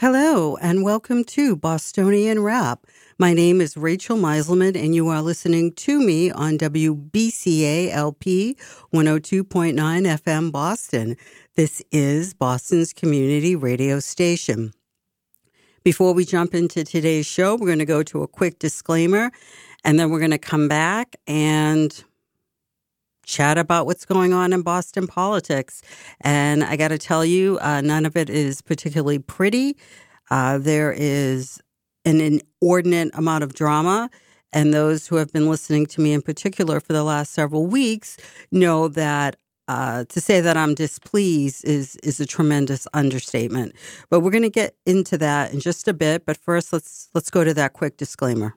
Hello, and welcome to Bostonian Rap. My name is Rachel Meiselman, and you are listening to me on WBCALP 102.9 FM Boston. This is Boston's community radio station. Before we jump into today's show, we're going to go to a quick disclaimer, and then we're going to come back and chat about what's going on in Boston politics. And I got to tell you, uh, none of it is particularly pretty. Uh, there is an inordinate amount of drama. And those who have been listening to me in particular for the last several weeks know that uh, to say that I'm displeased is is a tremendous understatement. But we're going to get into that in just a bit. But first, let's let's go to that quick disclaimer.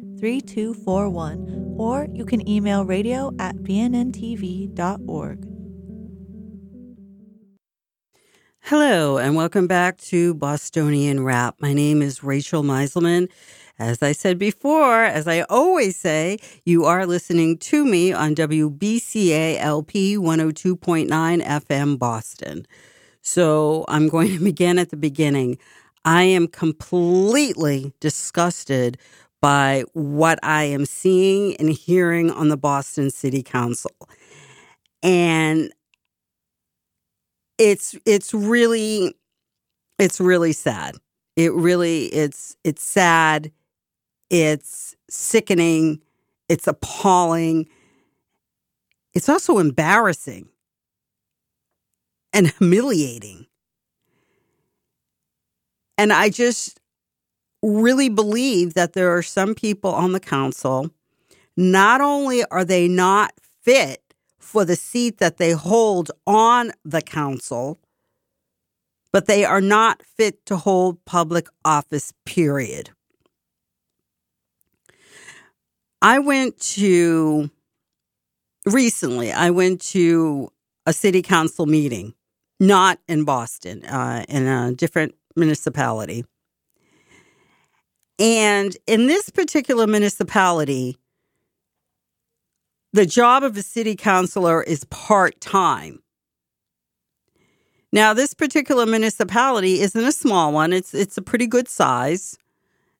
3241 or you can email radio at bnntv.org. Hello, and welcome back to Bostonian Rap. My name is Rachel Meiselman. As I said before, as I always say, you are listening to me on WBCA LP 102.9 FM Boston. So I'm going to begin at the beginning. I am completely disgusted by what I am seeing and hearing on the Boston City Council. And it's it's really it's really sad. It really it's it's sad. It's sickening. It's appalling. It's also embarrassing and humiliating. And I just really believe that there are some people on the council, not only are they not fit for the seat that they hold on the council, but they are not fit to hold public office, period. I went to recently, I went to a city council meeting, not in Boston, uh, in a different municipality. And in this particular municipality, the job of a city councilor is part time. Now, this particular municipality isn't a small one. It's it's a pretty good size,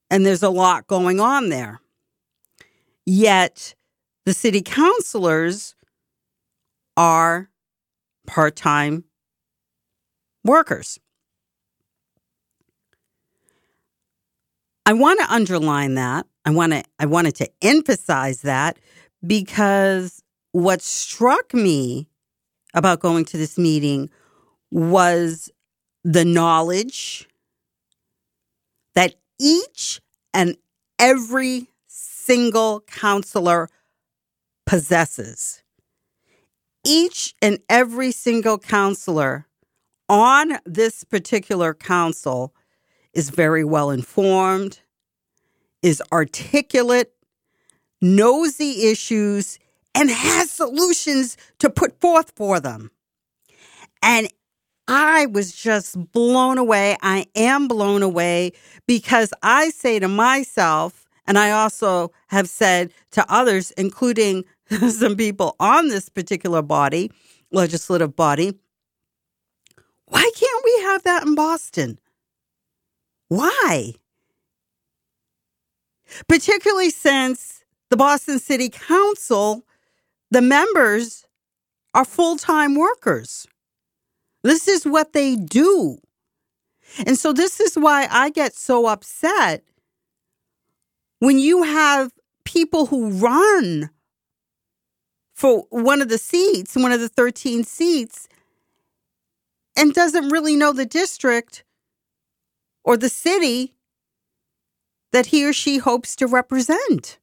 and there's a lot going on there. Yet, the city councilors are part-time workers. I want to underline that. I want to I wanted to emphasize that because what struck me about going to this meeting was the knowledge that each and every single counselor possesses. Each and every single counselor on this particular council is very well informed, is articulate, knows the issues, and has solutions to put forth for them. And I was just blown away. I am blown away because I say to myself, and I also have said to others, including some people on this particular body, legislative body, why can't we have that in Boston? Why? Particularly since the Boston City Council, the members are full time workers. This is what they do. And so, this is why I get so upset when you have people who run for one of the seats, one of the 13 seats, and doesn't really know the district or the city that he or she hopes to represent.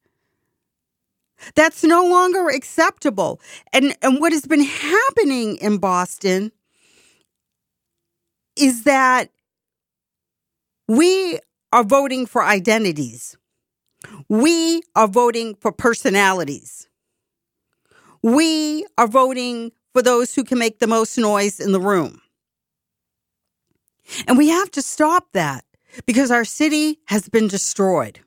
That's no longer acceptable. And, and what has been happening in Boston is that we are voting for identities. We are voting for personalities. We are voting for those who can make the most noise in the room. And we have to stop that because our city has been destroyed.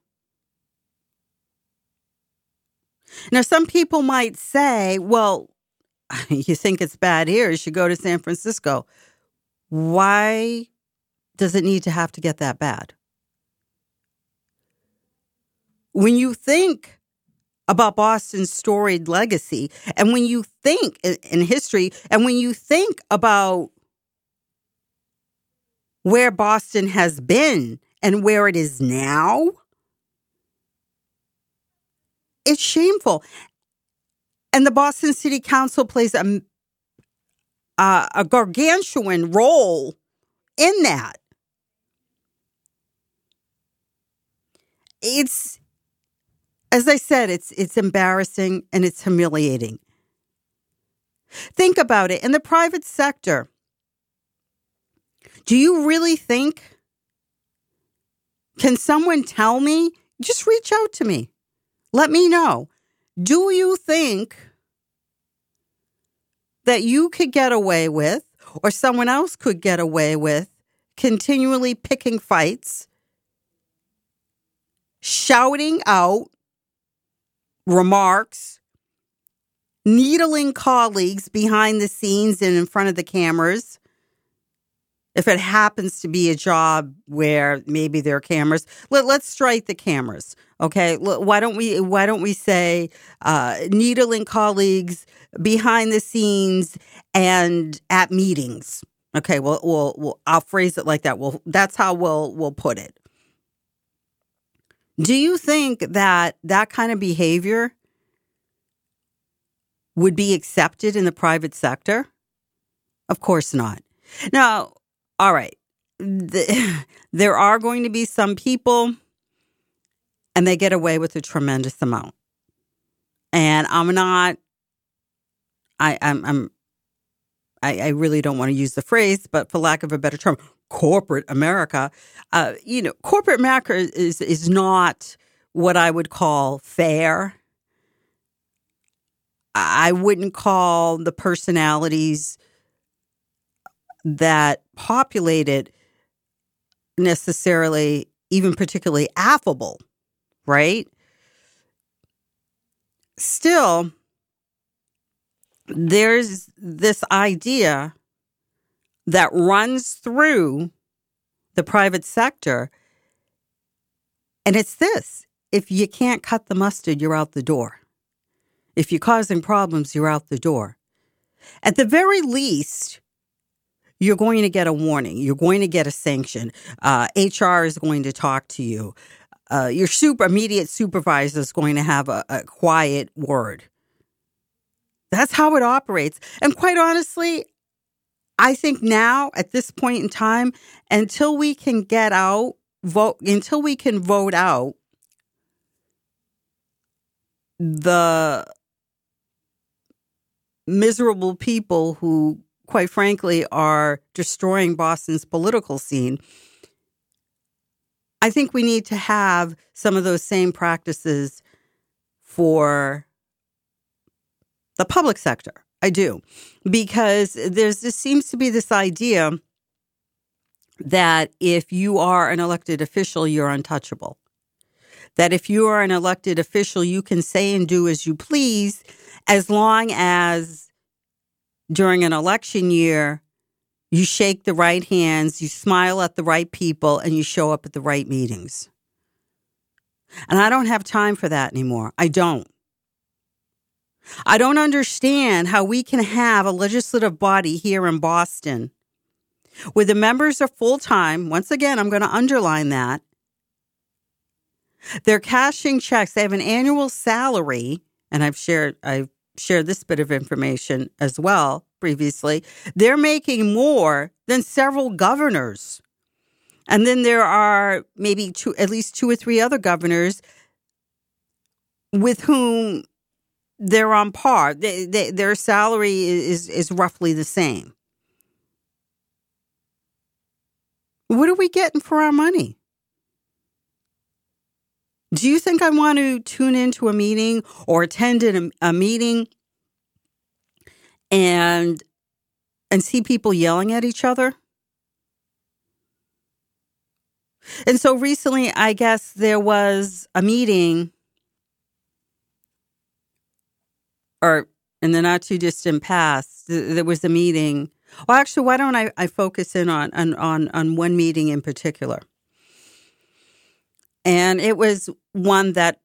Now, some people might say, well, you think it's bad here, you should go to San Francisco. Why does it need to have to get that bad? When you think about Boston's storied legacy, and when you think in history, and when you think about where Boston has been and where it is now, it's shameful. And the Boston City Council plays a, uh, a gargantuan role in that. It's, as I said, it's it's embarrassing and it's humiliating. Think about it. In the private sector, do you really think? Can someone tell me? Just reach out to me. Let me know. Do you think that you could get away with, or someone else could get away with, continually picking fights, shouting out remarks, needling colleagues behind the scenes and in front of the cameras, if it happens to be a job where maybe there are cameras, let, us strike the cameras. Okay, why don't we? Why don't we say uh, needling colleagues behind the scenes and at meetings? Okay, well, we'll, we'll I'll phrase it like that. Well, that's how we'll we'll put it. Do you think that that kind of behavior would be accepted in the private sector? Of course not. Now, all right. The, there are going to be some people, and they get away with a tremendous amount. And I'm not. I, I'm. I'm I, I really don't want to use the phrase, but for lack of a better term, corporate America. Uh, you know, corporate America is is not what I would call fair. I wouldn't call the personalities that populated necessarily even particularly affable, right? Still, there's this idea that runs through the private sector. And it's this if you can't cut the mustard, you're out the door. If you're causing problems, you're out the door. At the very least, you're going to get a warning. You're going to get a sanction. Uh, HR is going to talk to you. Uh, your super immediate supervisor is going to have a, a quiet word. That's how it operates. And quite honestly, I think now at this point in time, until we can get out, vote, until we can vote out the miserable people who quite frankly, are destroying Boston's political scene. I think we need to have some of those same practices for the public sector. I do. Because there's this seems to be this idea that if you are an elected official, you're untouchable. That if you are an elected official, you can say and do as you please as long as during an election year, you shake the right hands, you smile at the right people, and you show up at the right meetings. And I don't have time for that anymore. I don't. I don't understand how we can have a legislative body here in Boston where the members are full time. Once again, I'm going to underline that. They're cashing checks. They have an annual salary, and I've shared I've shared this bit of information as well previously. They're making more than several governors. And then there are maybe two, at least two or three other governors with whom they're on par. They, they, their salary is, is roughly the same. What are we getting for our money? Do you think I want to tune into a meeting or attend a, meeting and and see people yelling at each other? And so recently, I guess there was a meeting, or in the not too distant past, there was a meeting. Well, actually, why don't I, I focus in on, on on one meeting in particular? And it was one that,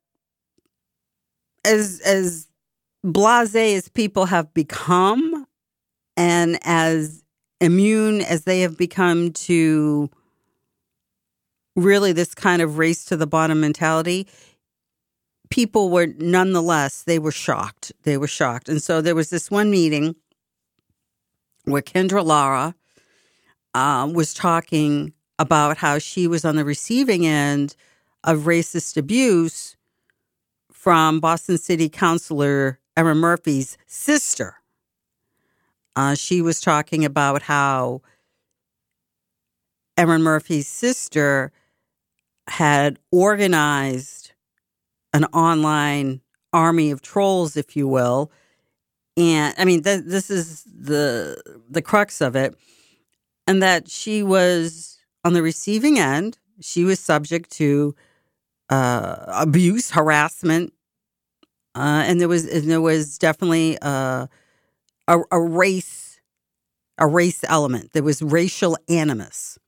as as blasé as people have become, and as immune as they have become to really this kind of race to the bottom mentality, people were nonetheless, they were shocked. They were shocked. And so there was this one meeting where Kendra Lara um, was talking about how she was on the receiving end of racist abuse from Boston City Councilor Erin Murphy's sister. Uh, she was talking about how Erin Murphy's sister had organized an online army of trolls, if you will. And I mean, th- this is the the crux of it, and that she was on the receiving end. She was subject to uh, abuse, harassment, uh, and there was and there was definitely a, a, a race a race element. There was racial animus.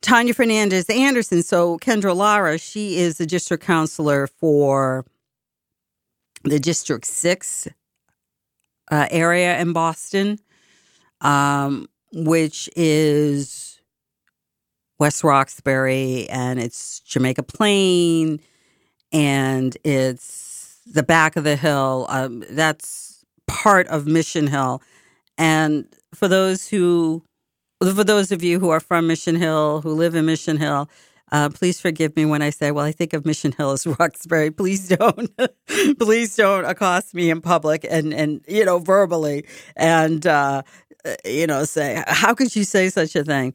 Tania Fernandes Anderson. So, Kendra Lara, she is the district counselor for the District 6 uh, area in Boston, um, which is West Roxbury and it's Jamaica Plain and it's the back of the hill. Um, that's part of Mission Hill. And for those who for those of you who are from Mission Hill, who live in Mission Hill, uh, please forgive me when I say, well, I think of Mission Hill as Roxbury. Please don't, please don't accost me in public and, and, you know, verbally and, uh, you know, say, how could you say such a thing?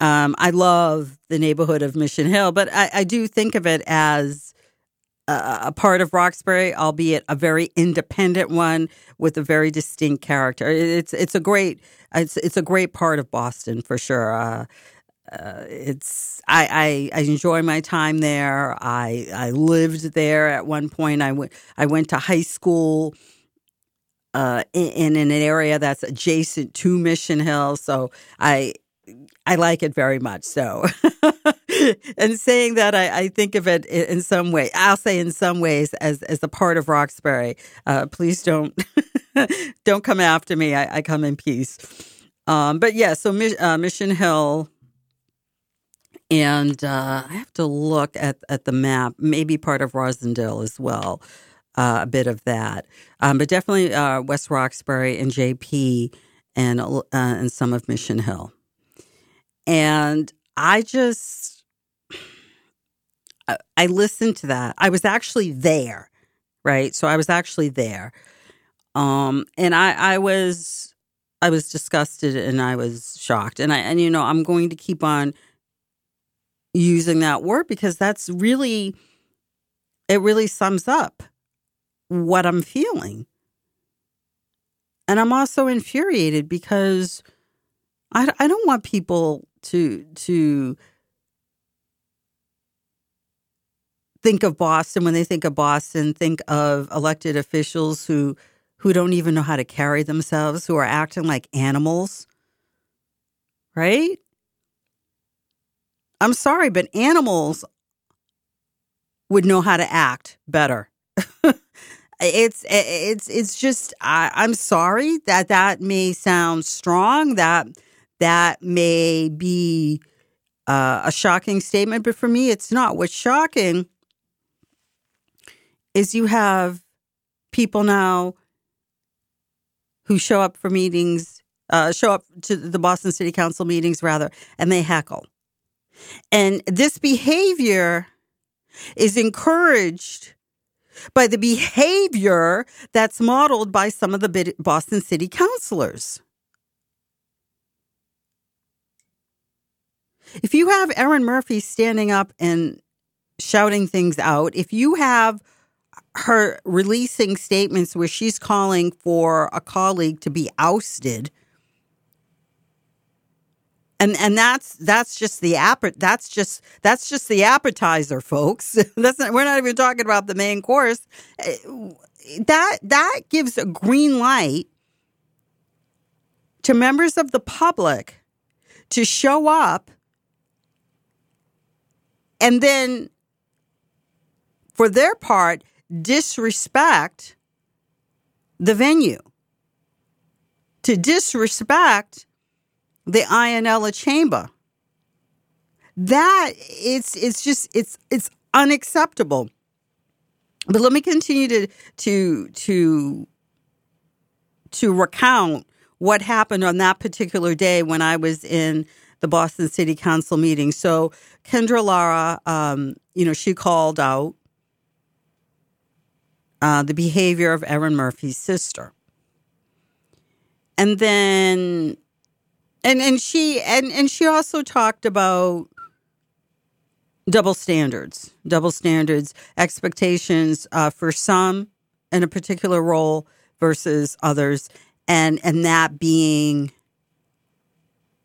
Um, I love the neighborhood of Mission Hill, but I, I do think of it as a, a, part of Roxbury, albeit a very independent one with a very distinct character. It's it's a great it's it's a great part of Boston for sure. Uh, uh, it's I, I, I enjoy my time there. I I lived there at one point. I went I went to high school uh, in, in an area that's adjacent to Mission Hill, so I I like it very much. So, and saying that, I, I, think of it in some way. I'll say in some ways as as a part of Roxbury. Uh, please don't don't come after me. I, I come in peace. Um, but yeah, so uh, Mission Hill, and uh, I have to look at at the map. Maybe part of Roslindale as well. Uh, a bit of that, um, but definitely uh, West Roxbury and JP and uh, and some of Mission Hill. And I just, I listened to that. I was actually there, right? So I was actually there. Um, and I, I was, I was disgusted and I was shocked. And I, and you know, I'm going to keep on using that word because that's really, it really sums up what I'm feeling. And I'm also infuriated because I, I don't want people to to think of Boston when they think of Boston, think of elected officials who who don't even know how to carry themselves, who are acting like animals. Right? I'm sorry, but animals would know how to act better. it's it's it's just I, I'm sorry that that may sound strong that that may be uh, a shocking statement, but for me, it's not. What's shocking is you have people now who show up for meetings, uh, show up to the Boston City Council meetings, rather, and they heckle. And this behavior is encouraged by the behavior that's modeled by some of the Boston City councilors. If you have Erin Murphy standing up and shouting things out, if you have her releasing statements where she's calling for a colleague to be ousted, and and that's that's just the app that's just that's just the appetizer folks. That's not, we're not even talking about the main course. Eh, that that gives a green light to members of the public to show up and then for their part disrespect the venue to disrespect the Iannella chamber. That it's it's just it's it's unacceptable. But let me continue to to to to recount what happened on that particular day when I was in the Boston City Council meeting. So Kendra Lara, um, you know, she called out uh, the behavior of Erin Murphy's sister, and then and and she and and she also talked about double standards double standards expectations uh, for some in a particular role versus others and and that being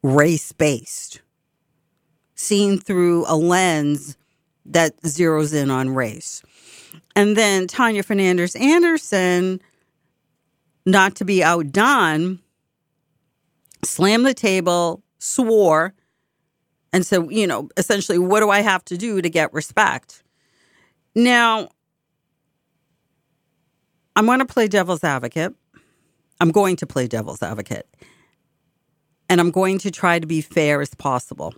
race based seen through a lens that zeroes in on race and then Tania Fernandes Anderson not to be outdone slammed the table, swore, and said, you know, essentially, what do I have to do to get respect? Now, I'm going to play devil's advocate. I'm going to play devil's advocate. And I'm going to try to be fair as possible.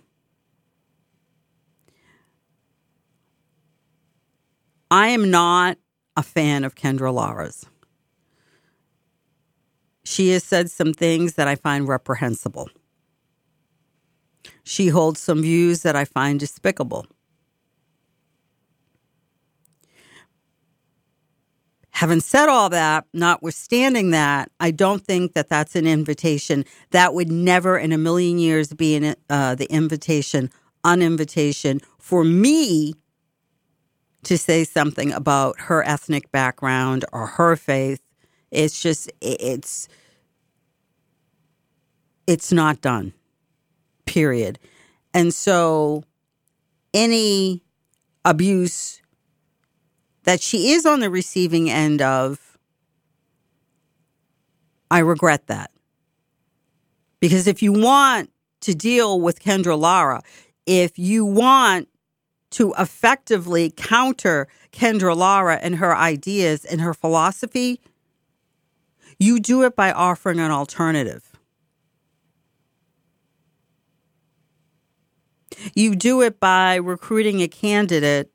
I am not a fan of Kendra Lara's she has said some things that I find reprehensible. She holds some views that I find despicable. Having said all that, notwithstanding that, I don't think that that's an invitation. That would never in a million years be an, uh, the invitation, uninvitation for me to say something about her ethnic background or her faith it's just it's it's not done. Period. And so any abuse that she is on the receiving end of I regret that. Because if you want to deal with Kendra Lara, if you want to effectively counter Kendra Lara and her ideas and her philosophy, you do it by offering an alternative. You do it by recruiting a candidate,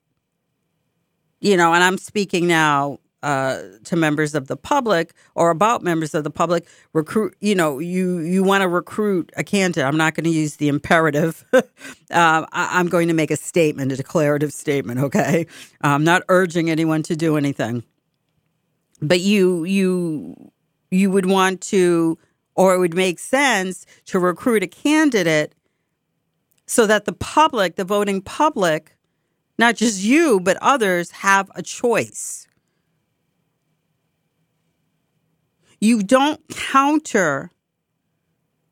you know, and I'm speaking now uh, to members of the public or about members of the public recruit you know you you want to recruit a candidate. I'm not going to use the imperative. Uh, I, am going to make a statement a declarative statement okay? I'm not urging anyone to do anything. But you you you would want to, or it would make sense to recruit a candidate so that the public, the voting public, not just you, but others, have a choice. You don't counter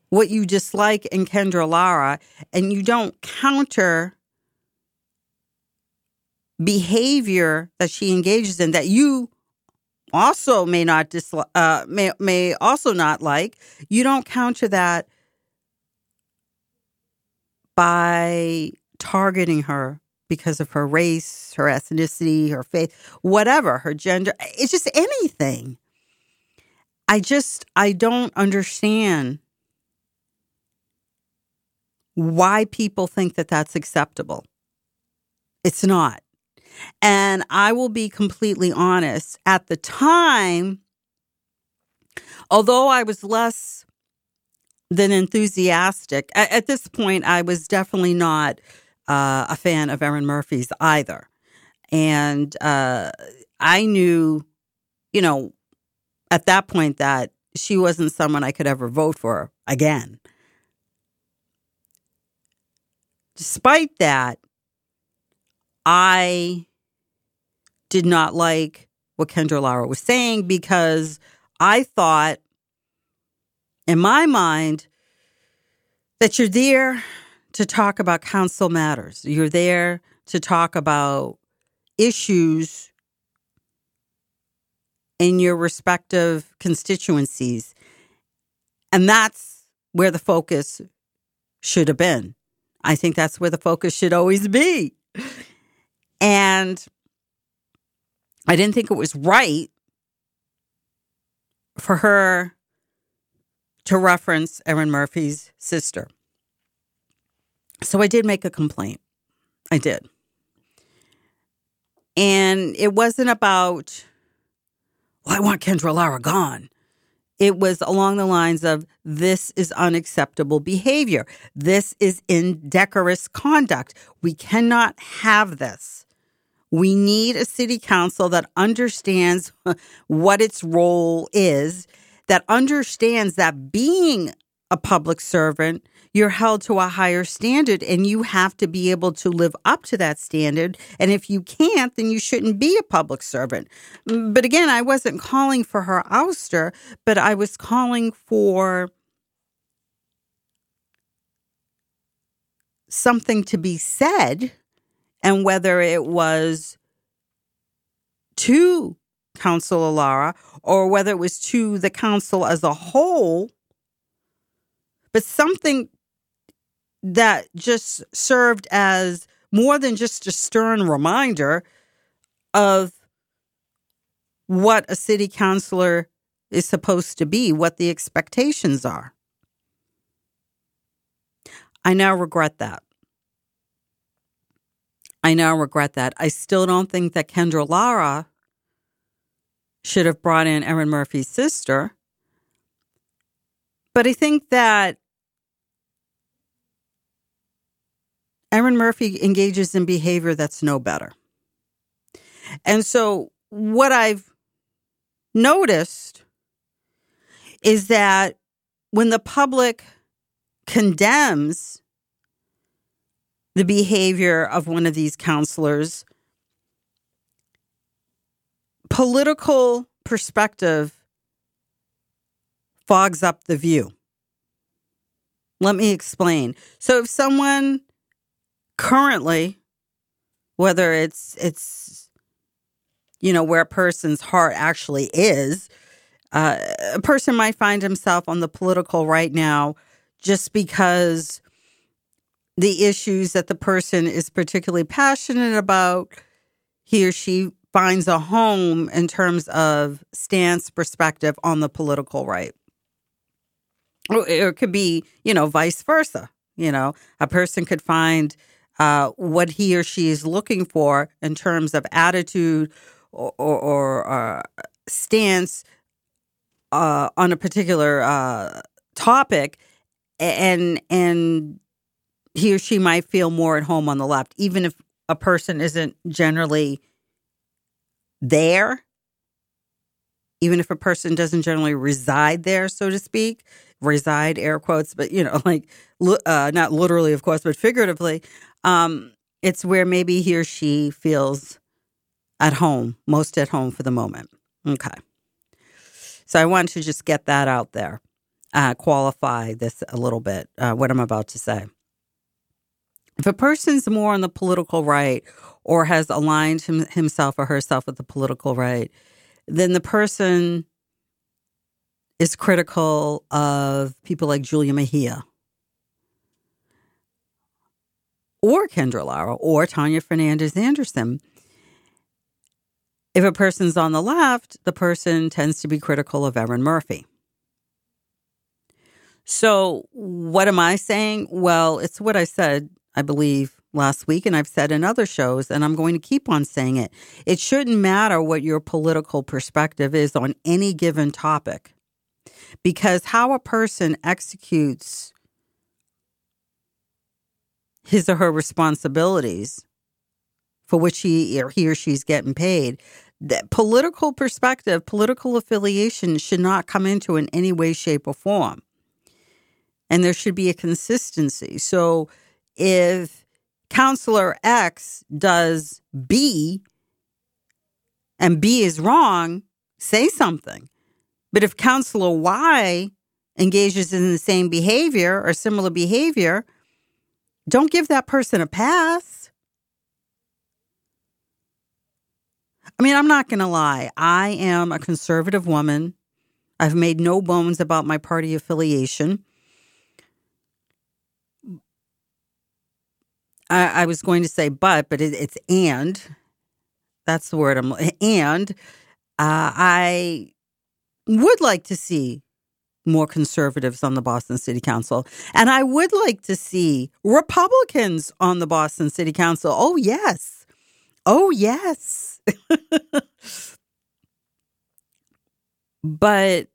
what you dislike in Kendra Lara, and you don't counter behavior that she engages in that you also may not dislike, uh, may may also not like. You don't counter that by targeting her because of her race, her ethnicity, her faith, whatever, her gender. It's just anything. I just I don't understand why people think that that's acceptable. It's not. And I will be completely honest, at the time, although I was less than enthusiastic, at, this point, I was definitely not uh, a fan of Erin Murphy's either. And uh, I knew, you know, at that point that she wasn't someone I could ever vote for again. Despite that, I did not like what Kendra Lara was saying because I thought, in my mind, that you're there to talk about council matters. You're there to talk about issues in your respective constituencies. And that's where the focus should have been. I think that's where the focus should always be. And I didn't think it was right for her to reference Erin Murphy's sister. So I did make a complaint. I did. And it wasn't about, well, I want Kendra Lara gone. It was along the lines of, this is unacceptable behavior. This is indecorous conduct. We cannot have this. We need a city council that understands what its role is, that understands that being a public servant, you're held to a higher standard and you have to be able to live up to that standard. And if you can't, then you shouldn't be a public servant. Mm, but again, I wasn't calling for her ouster, but I was calling for something to be said and whether it was to Council Lara or whether it was to the council as a whole, but something that just served as more than just a stern reminder of what a city councilor is supposed to be, what the expectations are. I now regret that. I now regret that. I still don't think that Kendra Lara should have brought in Erin Murphy's sister. But I think that Erin Murphy engages in behavior that's no better. And so, what I've noticed is that when the public condemns the behavior of one of these counselors. Political perspective fogs up the view. Let me explain. So if someone currently whether it's it's you know where a person's heart actually is uh, a person might find himself on the political right now just because the issues that the person is particularly passionate about, he or she finds a home in terms of stance perspective on the political right. Or it could be, you know, vice versa. You know, a person could find uh, what he or she is looking for in terms of attitude or, or, or uh, stance uh, on a particular uh, topic, and and he or she might feel more at home on the left, even if a person isn't generally there, even if a person doesn't generally reside there, so to speak, reside air quotes, but you know, like uh, not literally, of course, but figuratively. Um, it's where maybe he or she feels at home, most at home for the moment. Okay. So I wanted to just get that out there, uh, qualify this a little bit, uh, what I'm about to say. If a person's more on the political right or has aligned him, himself or herself with the political right, then the person is critical of people like Julia Mejia or Kendra Lara or Tania Fernandes Anderson. If a person's on the left, the person tends to be critical of Erin Murphy. So, what am I saying? Well, it's what I said I believe, last week, and I've said in other shows, and I'm going to keep on saying it. It shouldn't matter what your political perspective is on any given topic, because how a person executes his or her responsibilities for which he or he or she's getting paid that political perspective political affiliation should not come into in any way shape or form and there should be a consistency so if counselor X does B and B is wrong, say something. But if counselor Y engages in the same behavior or similar behavior, don't give that person a pass. I mean, I'm not going to lie. I am a conservative woman. I've made no bones about my party affiliation. I, I was going to say but, but it, it's and. That's the word I'm. And uh, I would like to see more conservatives on the Boston City Council. And I would like to see Republicans on the Boston City Council. Oh, yes. Oh, yes. but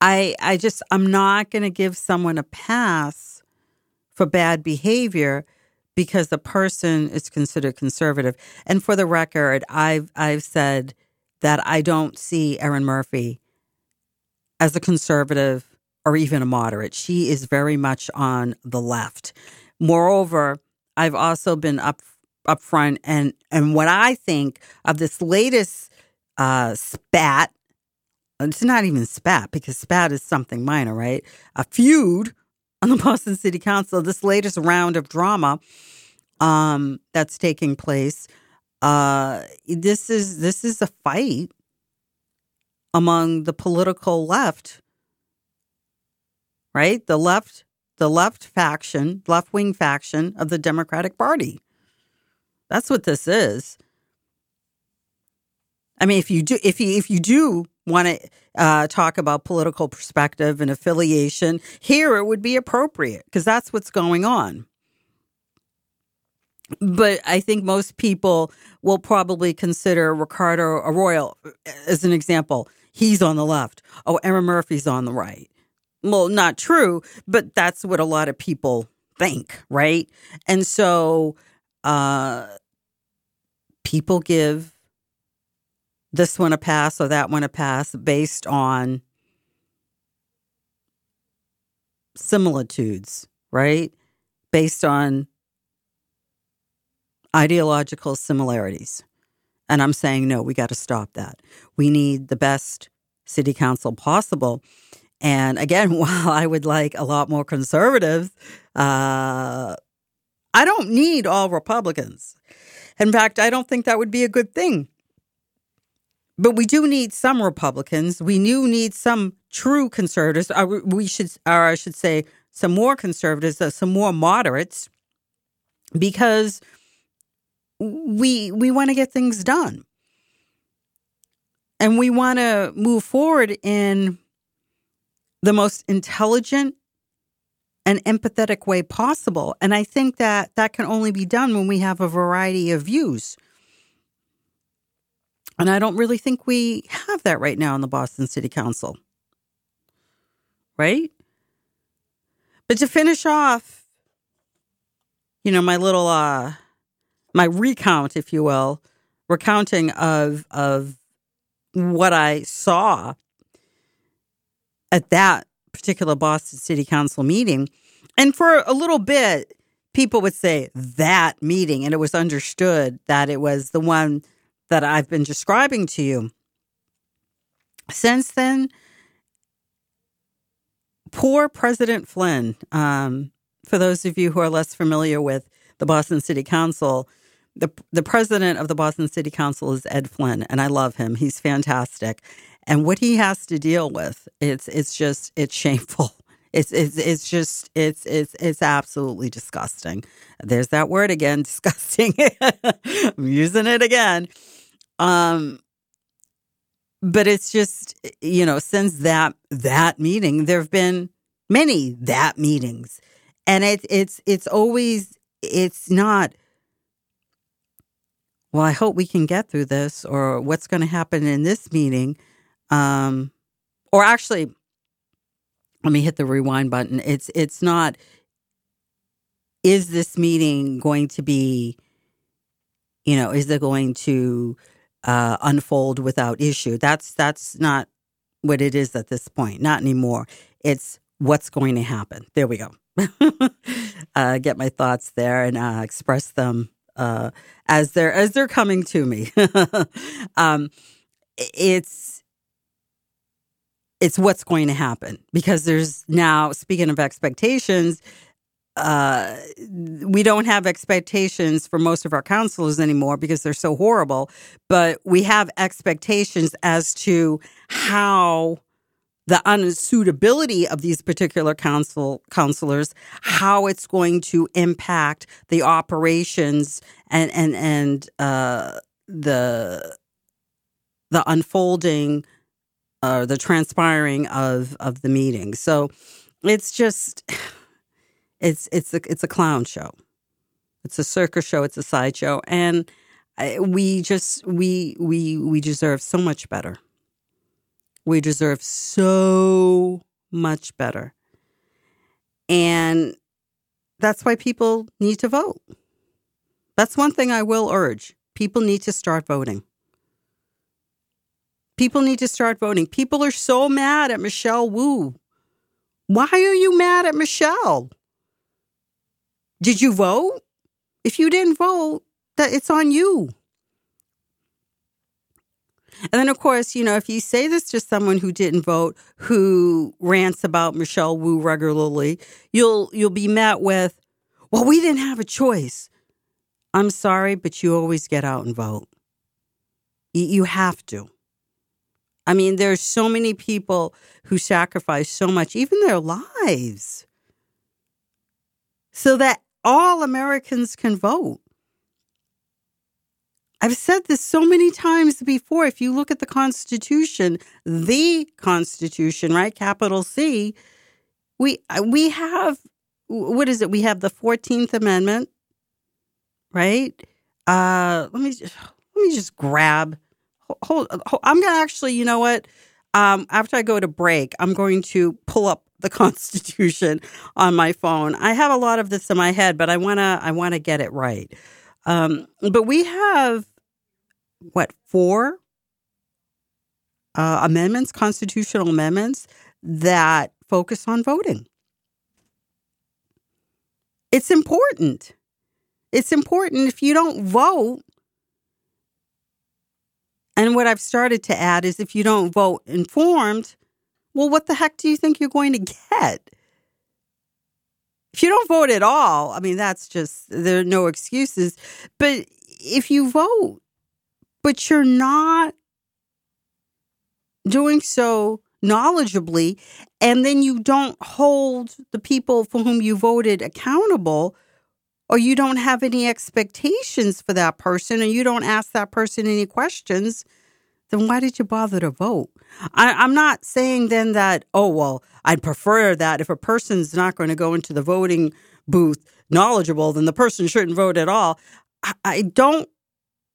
I I just I'm not going to give someone a pass for bad behavior because the person is considered conservative. And for the record, I've I've said that I don't see Erin Murphy as a conservative or even a moderate. She is very much on the left. Moreover, I've also been up up front and and what I think of this latest uh, spat. It's not even spat because spat is something minor, right? A feud on the Boston City Council, this latest round of drama um, that's taking place. Uh, this is this is a fight among the political left, right? The left, the left faction, left wing faction of the Democratic Party. That's what this is. I mean, if you do, if you if you do want to uh, talk about political perspective and affiliation, here it would be appropriate because that's what's going on. But I think most people will probably consider Ricardo Arroyo as an example. He's on the left. Oh, Erin Murphy's on the right. Well, not true, but that's what a lot of people think, right? And so uh, people give this one a pass or that one a pass based on similitudes, right? Based on ideological similarities. And I'm saying, no, we got to stop that. We need the best city council possible. And again, while I would like a lot more conservatives, uh, I don't need all Republicans. In fact, I don't think that would be a good thing but we do need some Republicans. We do need some true conservatives. We should, or I should say, some more conservatives, uh, some more moderates, because we we want to get things done, and we want to move forward in the most intelligent and empathetic way possible. And I think that that can only be done when we have a variety of views. And I don't really think we have that right now in the Boston City Council. Right? But to finish off, you know, my little uh my recount, if you will, recounting of of what I saw at that particular Boston City Council meeting. And for a little bit, people would say that meeting, and it was understood that it was the one that I've been describing to you. Since then, poor President Flynn, um, for those of you who are less familiar with the Boston City Council, the the president of the Boston City Council is Ed Flynn, and I love him. He's fantastic, and what he has to deal with, it's it's just it's shameful. It's it's it's just it's it's it's absolutely disgusting. There's that word again, disgusting. I'm using it again. Um, but it's just you know since that that meeting, there have been many that meetings, and it's it's it's always it's not. Well, I hope we can get through this, or what's going to happen in this meeting, um, or actually, let me hit the rewind button. It's it's not. Is this meeting going to be? You know, is it going to uh, unfold without issue. That's that's not what it is at this point. Not anymore. It's what's going to happen. There we go. uh, get my thoughts there and uh, express them uh, as they're as they're coming to me. um, it's it's what's going to happen because there's now speaking of expectations uh, we don't have expectations for most of our counselors anymore because they're so horrible but we have expectations as to how the unsuitability of these particular counsel counselors, how it's going to impact the operations and and and uh, the the unfolding, uh, the transpiring of of the meeting. So it's just it's it's a it's a clown show. It's a circus show. It's a sideshow, and we just we we we deserve so much better. We deserve so much better. And that's why people need to vote. That's one thing I will urge. People need to start voting. People need to start voting. People are so mad at Michelle Wu. Why are you mad at Michelle? Did you vote? If you didn't vote, that it's on you. And then, of course, you know, if you say this to someone who didn't vote, who rants about Michelle Wu regularly, you'll you'll be met with, "Well, we didn't have a choice." I'm sorry, but you always get out and vote. You have to. I mean, there's so many people who sacrifice so much, even their lives, so that all Americans can vote. I've said this so many times before. If you look at the Constitution, the Constitution, right, capital C, we uh, we have what is it? We have the Fourteenth Amendment, right? Uh, let me just, let me just grab. Hold, hold, I'm gonna actually, you know what? Um, after I go to break, I'm going to pull up the Constitution on my phone. I have a lot of this in my head, but I wanna I wanna get it right. Um, but we have what four uh, amendments, constitutional amendments that focus on voting. It's important. It's important if you don't vote. And what I've started to add is if you don't vote informed, well, what the heck do you think you're going to get? If you don't vote at all, I mean, that's just, there are no excuses. But if you vote, but you're not doing so knowledgeably, and then you don't hold the people for whom you voted accountable, or you don't have any expectations for that person, and you don't ask that person any questions, then why did you bother to vote? I, am not saying then that, oh, well, I'd prefer that if a person's not going to go into the voting booth knowledgeable, then the person shouldn't vote at all. I, I don't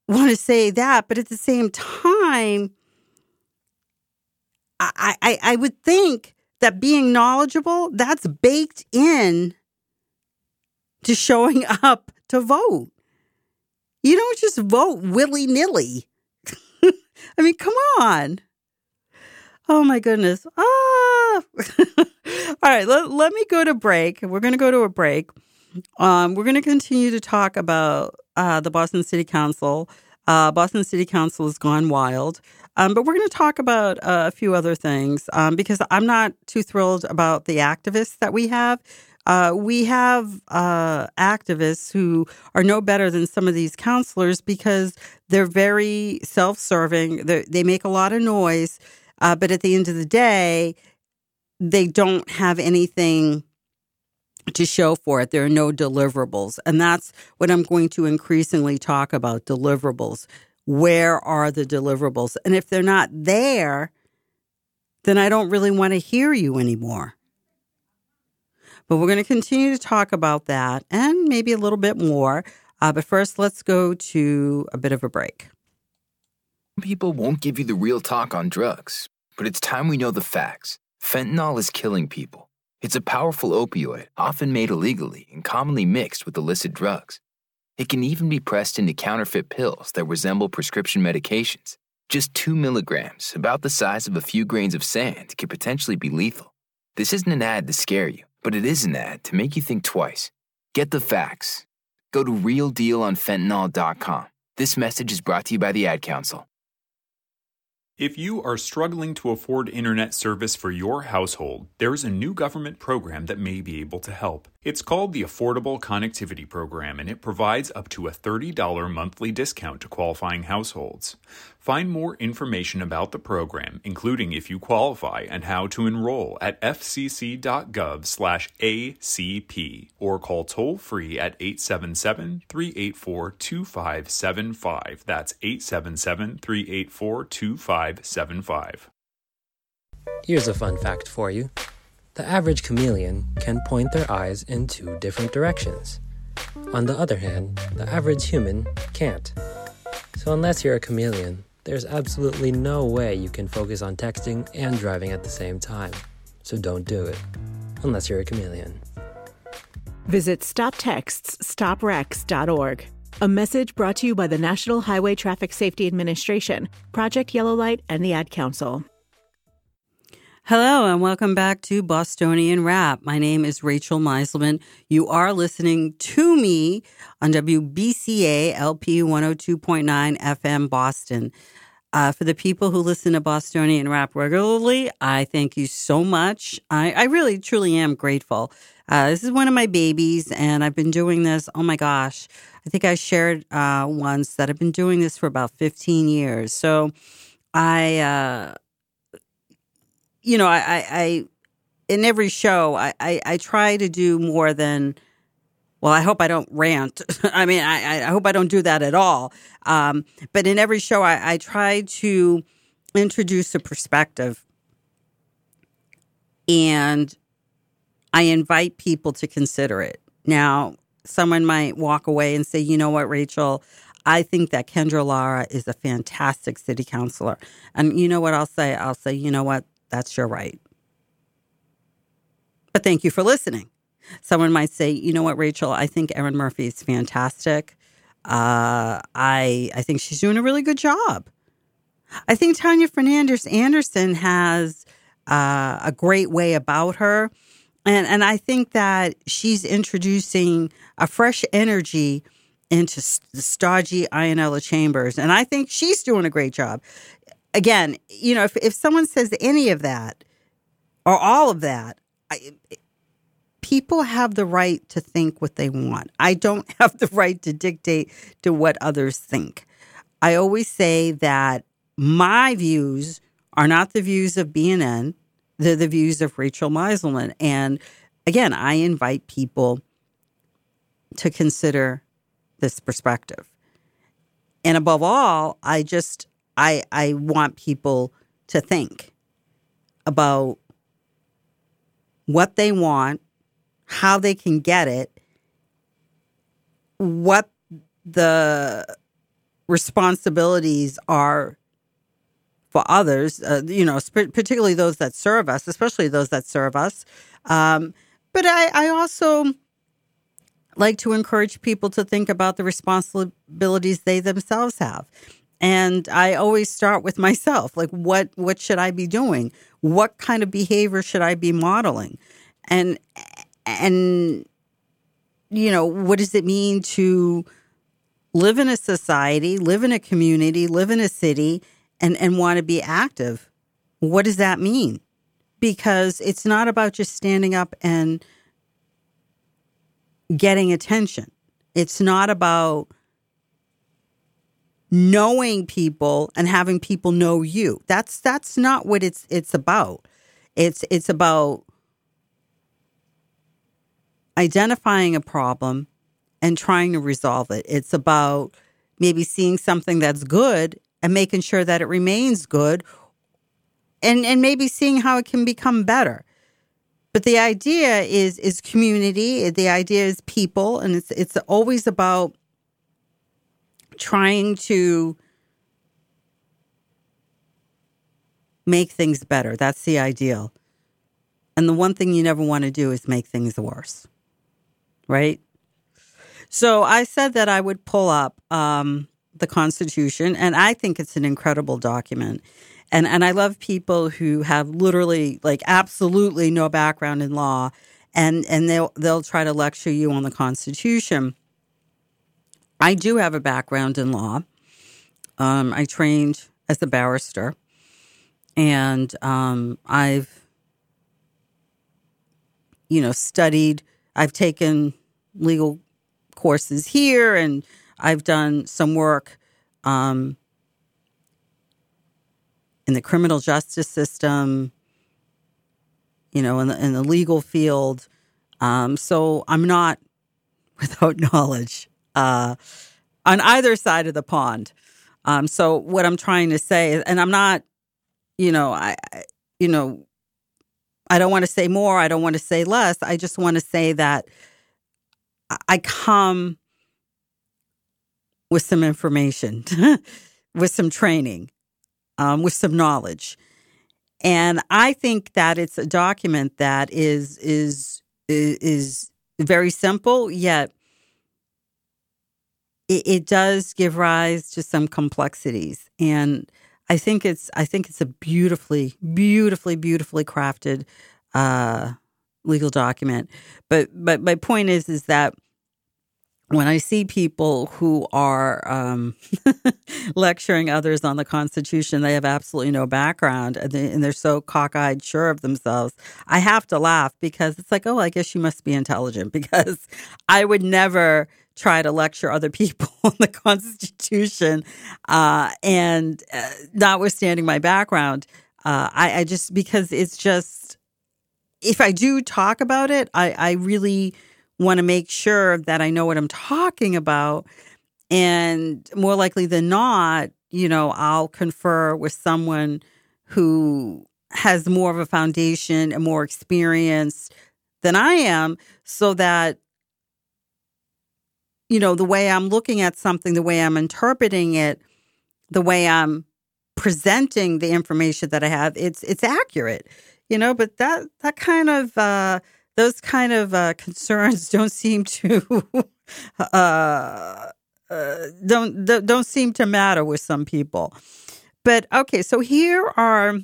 want to say that, but at the same time, I, I, I would think that being knowledgeable, that's baked in to showing up to vote. You don't just vote willy nilly. I mean, come on. Oh my goodness. Ah. All right, let, let me go to break. We're going to go to a break. Um, we're going to continue to talk about uh, the Boston City Council. Uh, Boston City Council has gone wild. Um, but we're going to talk about uh, a few other things um, because I'm not too thrilled about the activists that we have. Uh, we have uh, activists who are no better than some of these counselors because they're very self serving. They make a lot of noise, uh, but at the end of the day, they don't have anything to show for it. There are no deliverables. And that's what I'm going to increasingly talk about deliverables. Where are the deliverables? And if they're not there, then I don't really want to hear you anymore. But we're going to continue to talk about that and maybe a little bit more. Uh, but first, let's go to a bit of a break. People won't give you the real talk on drugs, but it's time we know the facts. Fentanyl is killing people. It's a powerful opioid, often made illegally and commonly mixed with illicit drugs. It can even be pressed into counterfeit pills that resemble prescription medications. Just 2 milligrams, about the size of a few grains of sand, could potentially be lethal. This isn't an ad to scare you. but it is an ad to make you think twice. Get the facts. Go to realdealonfentanyl.com. This message is brought to you by the Ad Council. If you are struggling to afford internet service for your household, there is a new government program that may be able to help. It's called the Affordable Connectivity Program, and it provides up to a $30 monthly discount to qualifying households. Find more information about the program, including if you qualify and how to enroll at fcc.gov/acp or call toll-free at 877-384-2575. That's 877-384-2575. Here's a fun fact for you. The average chameleon can point their eyes in two different directions. On the other hand, the average human can't. So, unless you're a chameleon, there's absolutely no way you can focus on texting and driving at the same time. So, don't do it. Unless you're a chameleon. Visit StopTextsStopWrecks.org. A message brought to you by the National Highway Traffic Safety Administration, Project Yellow Light, and the Ad Council. Hello and welcome back to Bostonian Rap. My name is Rachel Meiselman. You are listening to me on WBCA LP 102.9 FM Boston. Uh, for the people who listen to Bostonian Rap regularly, I thank you so much. I, I really, truly am grateful. Uh, this is one of my babies, and I've been doing this. Oh my gosh. I think I shared uh, once that I've been doing this for about 15 years. So I, uh, you know, I, I, I in every show, I, I, I try to do more than. Well, I hope I don't rant. I mean, I, I hope I don't do that at all. Um, but in every show, I, I try to introduce a perspective, and I invite people to consider it. Now, someone might walk away and say, "You know what, Rachel." I think that Kendra Lara is a fantastic city councilor. And you know what I'll say? I'll say, you know what? That's your right. But thank you for listening. Someone might say, you know what, Rachel, I think Erin Murphy is fantastic. Uh, I I think she's doing a really good job. I think Tania Fernandes Anderson has uh, a great way about her, and and I think that she's introducing a fresh energy into the stodgy Iannella Chambers, and I think she's doing a great job again, you know, if, if someone says any of that or all of that, I, people have the right to think what they want. I don't have the right to dictate to what others think. I always say that my views are not the views of BNN, they're the views of Rachel Meiselman. And again, I invite people to consider this perspective. And above all, I just I I want people to think about what they want, how they can get it, what the responsibilities are for others, uh, you know, particularly those that serve us, especially those that serve us. Um, but I, I also like to encourage people to think about the responsibilities they themselves have. And I always start with myself. Like what what should I be doing? What kind of behavior should I be modeling? And and you know, what does it mean to live in a society, live in a community, live in a city and and want to be active? What does that mean? Because it's not about just standing up and getting attention. It's not about knowing people and having people know you. That's that's not what it's it's about. It's it's about identifying a problem and trying to resolve it. It's about maybe seeing something that's good and making sure that it remains good and and maybe seeing how it can become better. But the idea is is community, the idea is people and it's it's always about trying to make things better. That's the ideal. And the one thing you never want to do is make things worse. Right? So I said that I would pull up um, the Constitution, and I think it's an incredible document. And, and I love people who have literally, like, absolutely no background in law and and they'll they'll try to lecture you on the Constitution. I do have a background in law. Um, I trained as a barrister, and um, I've you know studied. I've taken legal courses here, and I've done some work um, in the criminal justice system, you know, in the, in the legal field. Um, so I'm not without knowledge uh, on either side of the pond. Um, so what I'm trying to say, and I'm not, you know, I, you know, I don't want to say more. I don't want to say less. I just want to say that I come with some information, with some training, um, with some knowledge. And I think that it's a document that is is is very simple, yet it, it does give rise to some complexities. And I think it's I think it's a beautifully, beautifully, beautifully crafted uh, legal document. But but my point is is that when I see people who are um, lecturing others on the Constitution, they have absolutely no background and, they, they're so cockeyed, sure of themselves. I have to laugh because it's like, oh, I guess you must be intelligent because I would never try to lecture other people on the Constitution. Uh, and uh, notwithstanding my background, uh, I, I just, because it's just, if I do talk about it, I, I really want to make sure that I know what I'm talking about. And more likely than not, you know, I'll confer with someone who has more of a foundation and more experience than I am so that, you know, the way I'm looking at something, the way I'm interpreting it, the way I'm presenting the information that I have, it's it's accurate, you know. But that that kind of uh, those kind of uh, concerns don't seem to uh, uh, don't don't seem to matter with some people. But okay, so here are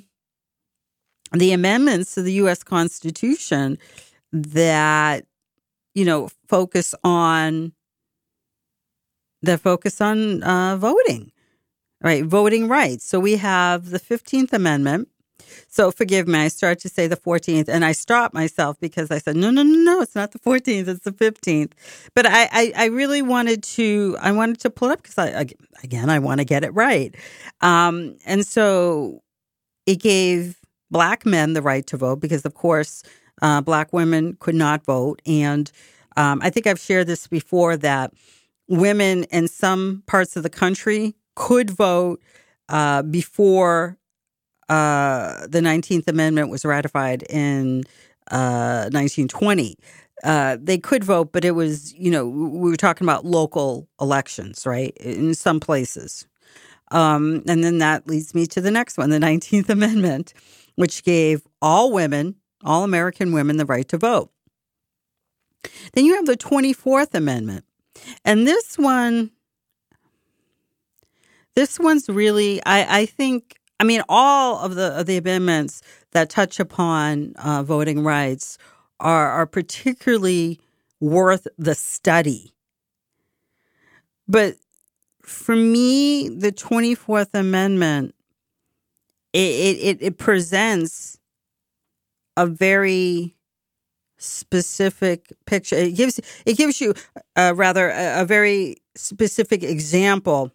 the amendments to the U.S. Constitution that you know focus on that focus on uh, voting, right? Voting rights. So we have the Fifteenth Amendment, so forgive me. I started to say the 14th and I stopped myself because I said, no, no, no, no, it's not the 14th. It's the 15th. But I, I, I really wanted to, I wanted to pull it up because I, again, I want to get it right. Um, and so it gave black men the right to vote because of course, uh, black women could not vote. And um, I think I've shared this before that women in some parts of the country could vote uh, before uh, the 19th Amendment was ratified in uh, 1920. Uh, they could vote, but it was, you know, we were talking about local elections, right? In some places. Um, and then that leads me to the next one, the 19th Amendment, which gave all women, all American women, the right to vote. Then you have the 24th Amendment. And this one, this one's really, I, I think I mean, all of the of the amendments that touch upon uh, voting rights are are particularly worth the study. But for me, the Twenty Fourth Amendment it, it it presents a very specific picture. It gives it gives you uh, rather a, a very specific example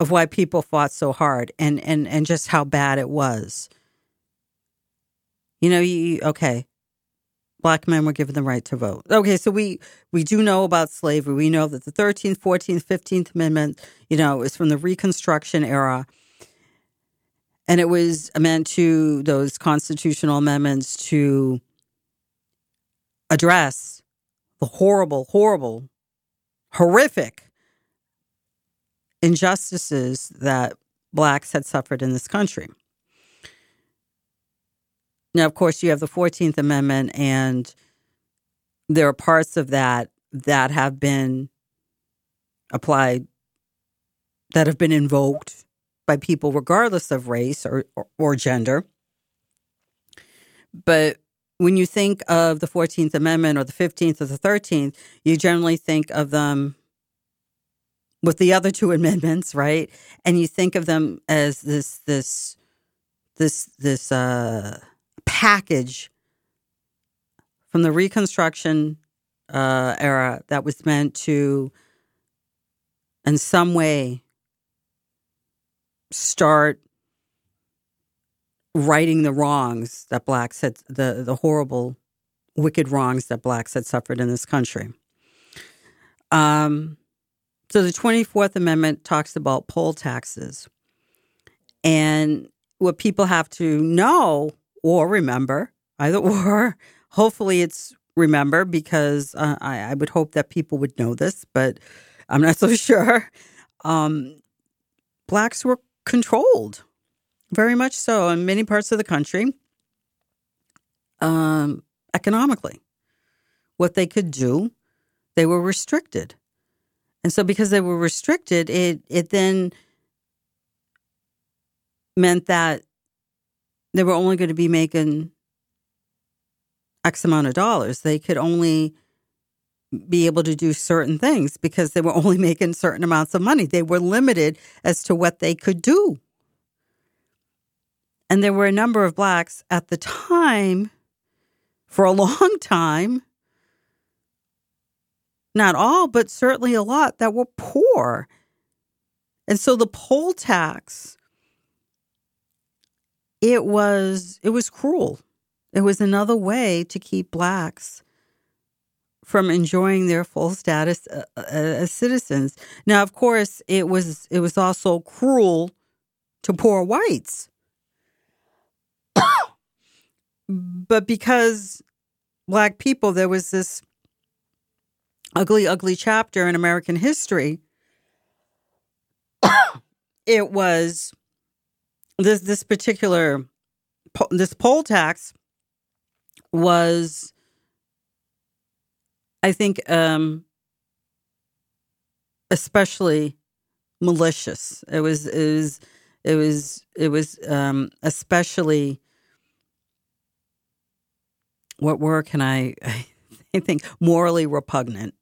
of why people fought so hard and and and just how bad it was. You know, you okay. Black men were given the right to vote. Okay, so we we do know about slavery. We know that the 13th, 14th, 15th Amendment, you know, is from the Reconstruction era. And it was meant to those constitutional amendments to address the horrible, horrible, horrific injustices that blacks had suffered in this country. Now, of course, you have the 14th Amendment, and there are parts of that that have been applied, that have been invoked by people regardless of race or, or, or gender. But when you think of the 14th Amendment or the 15th or the 13th, you generally think of them with the other two amendments, right? And you think of them as this this this this uh, package from the Reconstruction uh, era that was meant to, in some way, start righting the wrongs that blacks had the the horrible wicked wrongs that blacks had suffered in this country. Um so the 24th amendment talks about poll taxes. And what people have to know or remember either or hopefully it's remember because uh, I, I would hope that people would know this but i'm not so sure. Um blacks were controlled very much so in many parts of the country um, economically. What they could do they were restricted. And so because they were restricted it it then meant that they were only going to be making x amount of dollars. They could only be able to do certain things because they were only making certain amounts of money they were limited as to what they could do and there were a number of blacks at the time, for a long time, not all, but certainly a lot, that were poor. And so the poll tax, it was it was cruel. It was another way to keep blacks from enjoying their full status uh, uh, as citizens. Now, of course, it was it was also cruel to poor whites but because black people, there was this ugly, ugly chapter in American history. it was this this particular this poll tax was, I think, um, especially malicious. It was it was it was it was um, especially what word can I, I think morally repugnant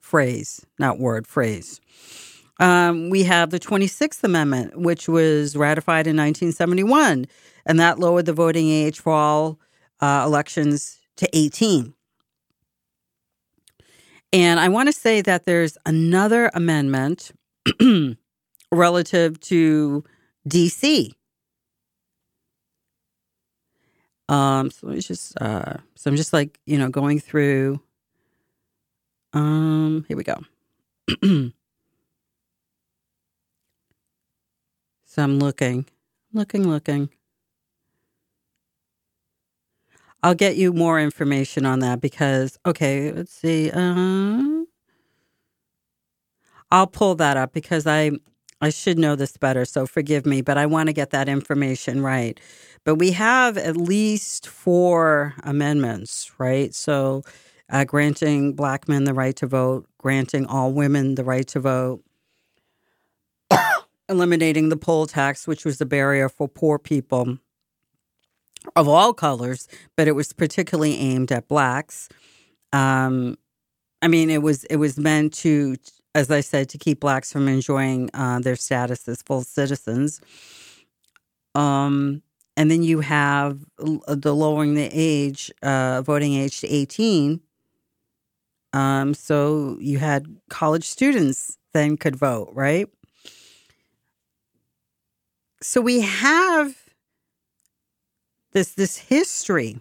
phrase, not word, phrase. Um, we have the 26th Amendment, which was ratified in 1971, and that lowered the voting age for all uh, elections to 18. And I want to say that there's another amendment relative to DC Um, so it's just uh, so I'm just like you know going through. Um, here we go. so I'm looking, looking, looking. I'll get you more information on that because okay, let's see. Uh, I'll pull that up because I I should know this better, so forgive me, but I want to get that information right. But we have at least four amendments, right? So, uh, granting black men the right to vote, granting all women the right to vote, eliminating the poll tax, which was a barrier for poor people of all colors, but it was particularly aimed at blacks. Um, I mean, it was it was meant to, as I said, to keep blacks from enjoying uh, their status as full citizens. Um, and then you have uh, the lowering the age, uh, voting age to 18. Um, so you had college students then could vote, right? So we have this this history,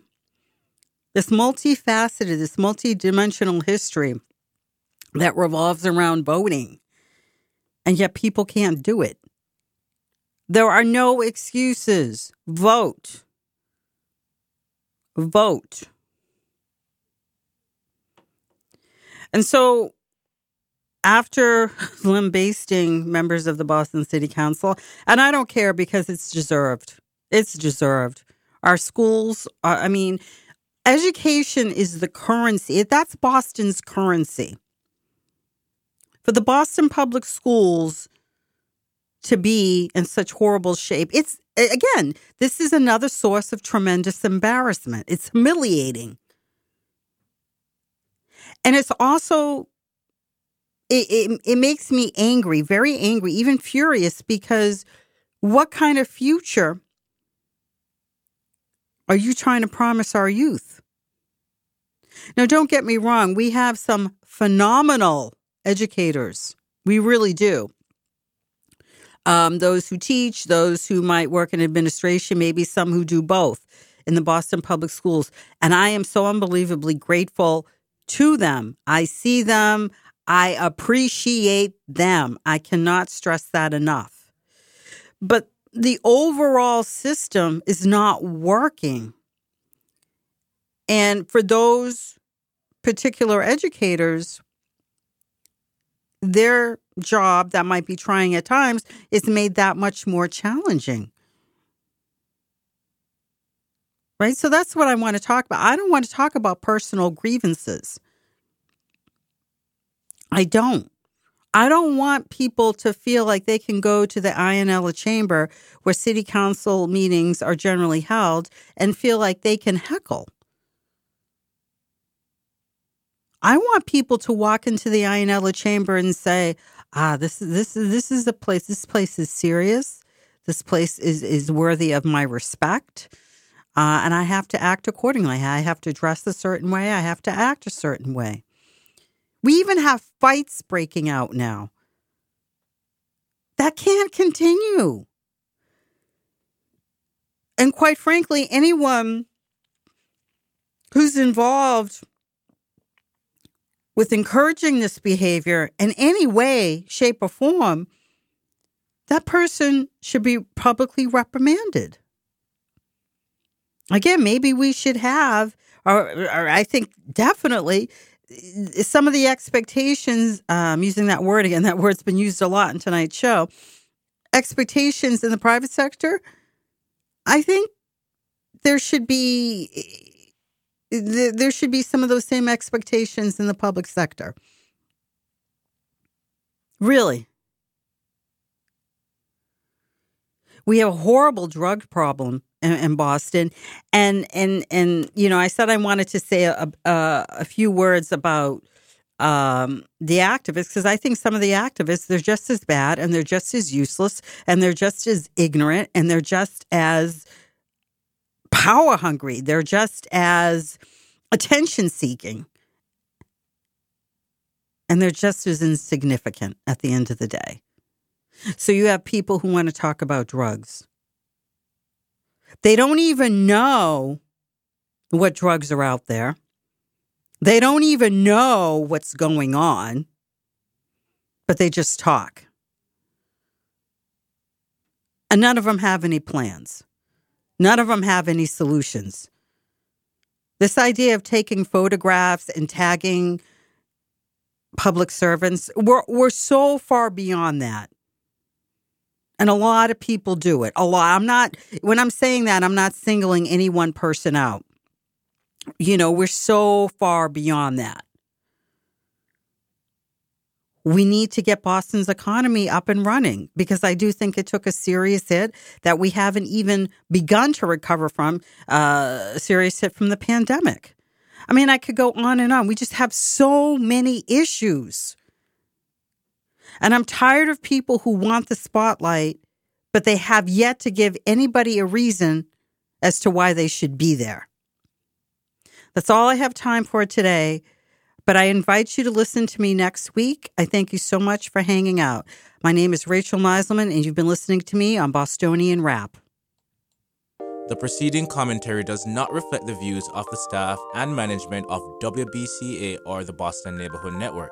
this multifaceted, this multidimensional history that revolves around voting, and yet people can't do it. There are no excuses. Vote. Vote. And so after lambasting members of the Boston City Council, and I don't care because it's deserved. It's deserved. Our schools, are, I mean, education is the currency. That's Boston's currency. For the Boston Public Schools to be in such horrible shape. It's again, this is another source of tremendous embarrassment. It's humiliating. And it's also it, it, it makes me angry, very angry, even furious because what kind of future are you trying to promise our youth? Now, don't get me wrong, we have some phenomenal educators. We really do. Um, those who teach, those who might work in administration, maybe some who do both in the Boston Public Schools. And I am so unbelievably grateful to them. I see them, I appreciate them. I cannot stress that enough. But the overall system is not working. And for those particular educators, their job that might be trying at times is made that much more challenging. Right? So that's what I want to talk about. I don't want to talk about personal grievances. I don't. I don't want people to feel like they can go to the Iannella chamber where city council meetings are generally held and feel like they can heckle. I want people to walk into the Iannella chamber and say, "Ah, this is this is this is a place. This place is serious. This place is is worthy of my respect." Uh, and I have to act accordingly. I have to dress a certain way. I have to act a certain way. We even have fights breaking out now. That can't continue. And quite frankly, anyone who's involved with encouraging this behavior in any way, shape, or form, that person should be publicly reprimanded. Again, maybe we should have, or, or I think definitely, some of the expectations, um, using that word again, that word's been used a lot in tonight's show, expectations in the private sector, I think there should be there should be some of those same expectations in the public sector. Really. We have a horrible drug problem in, Boston, and and and you know, I said I wanted to say a, a, a few words about um, the activists because I think some of the activists they're just as bad and they're just as useless and they're just as ignorant and they're just as power hungry. They're just as attention seeking. And they're just as insignificant at the end of the day. So you have people who want to talk about drugs. They don't even know what drugs are out there. They don't even know what's going on, but they just talk. And none of them have any plans. None of them have any solutions. This idea of taking photographs and tagging public servants, we're, we're so far beyond that. And a lot of people do it. A lot. I'm not, when I'm saying that, I'm not singling any one person out. You know, we're so far beyond that. We need to get Boston's economy up and running because I do think it took a serious hit that we haven't even begun to recover from uh, a serious hit from the pandemic. I mean, I could go on and on. We just have so many issues. And I'm tired of people who want the spotlight, but they have yet to give anybody a reason as to why they should be there. That's all I have time for today. But I invite you to listen to me next week. I thank you so much for hanging out. My name is Rachel Meiselman, and you've been listening to me on Bostonian Rap. The preceding commentary does not reflect the views of the staff and management of WBCA or the Boston Neighborhood Network.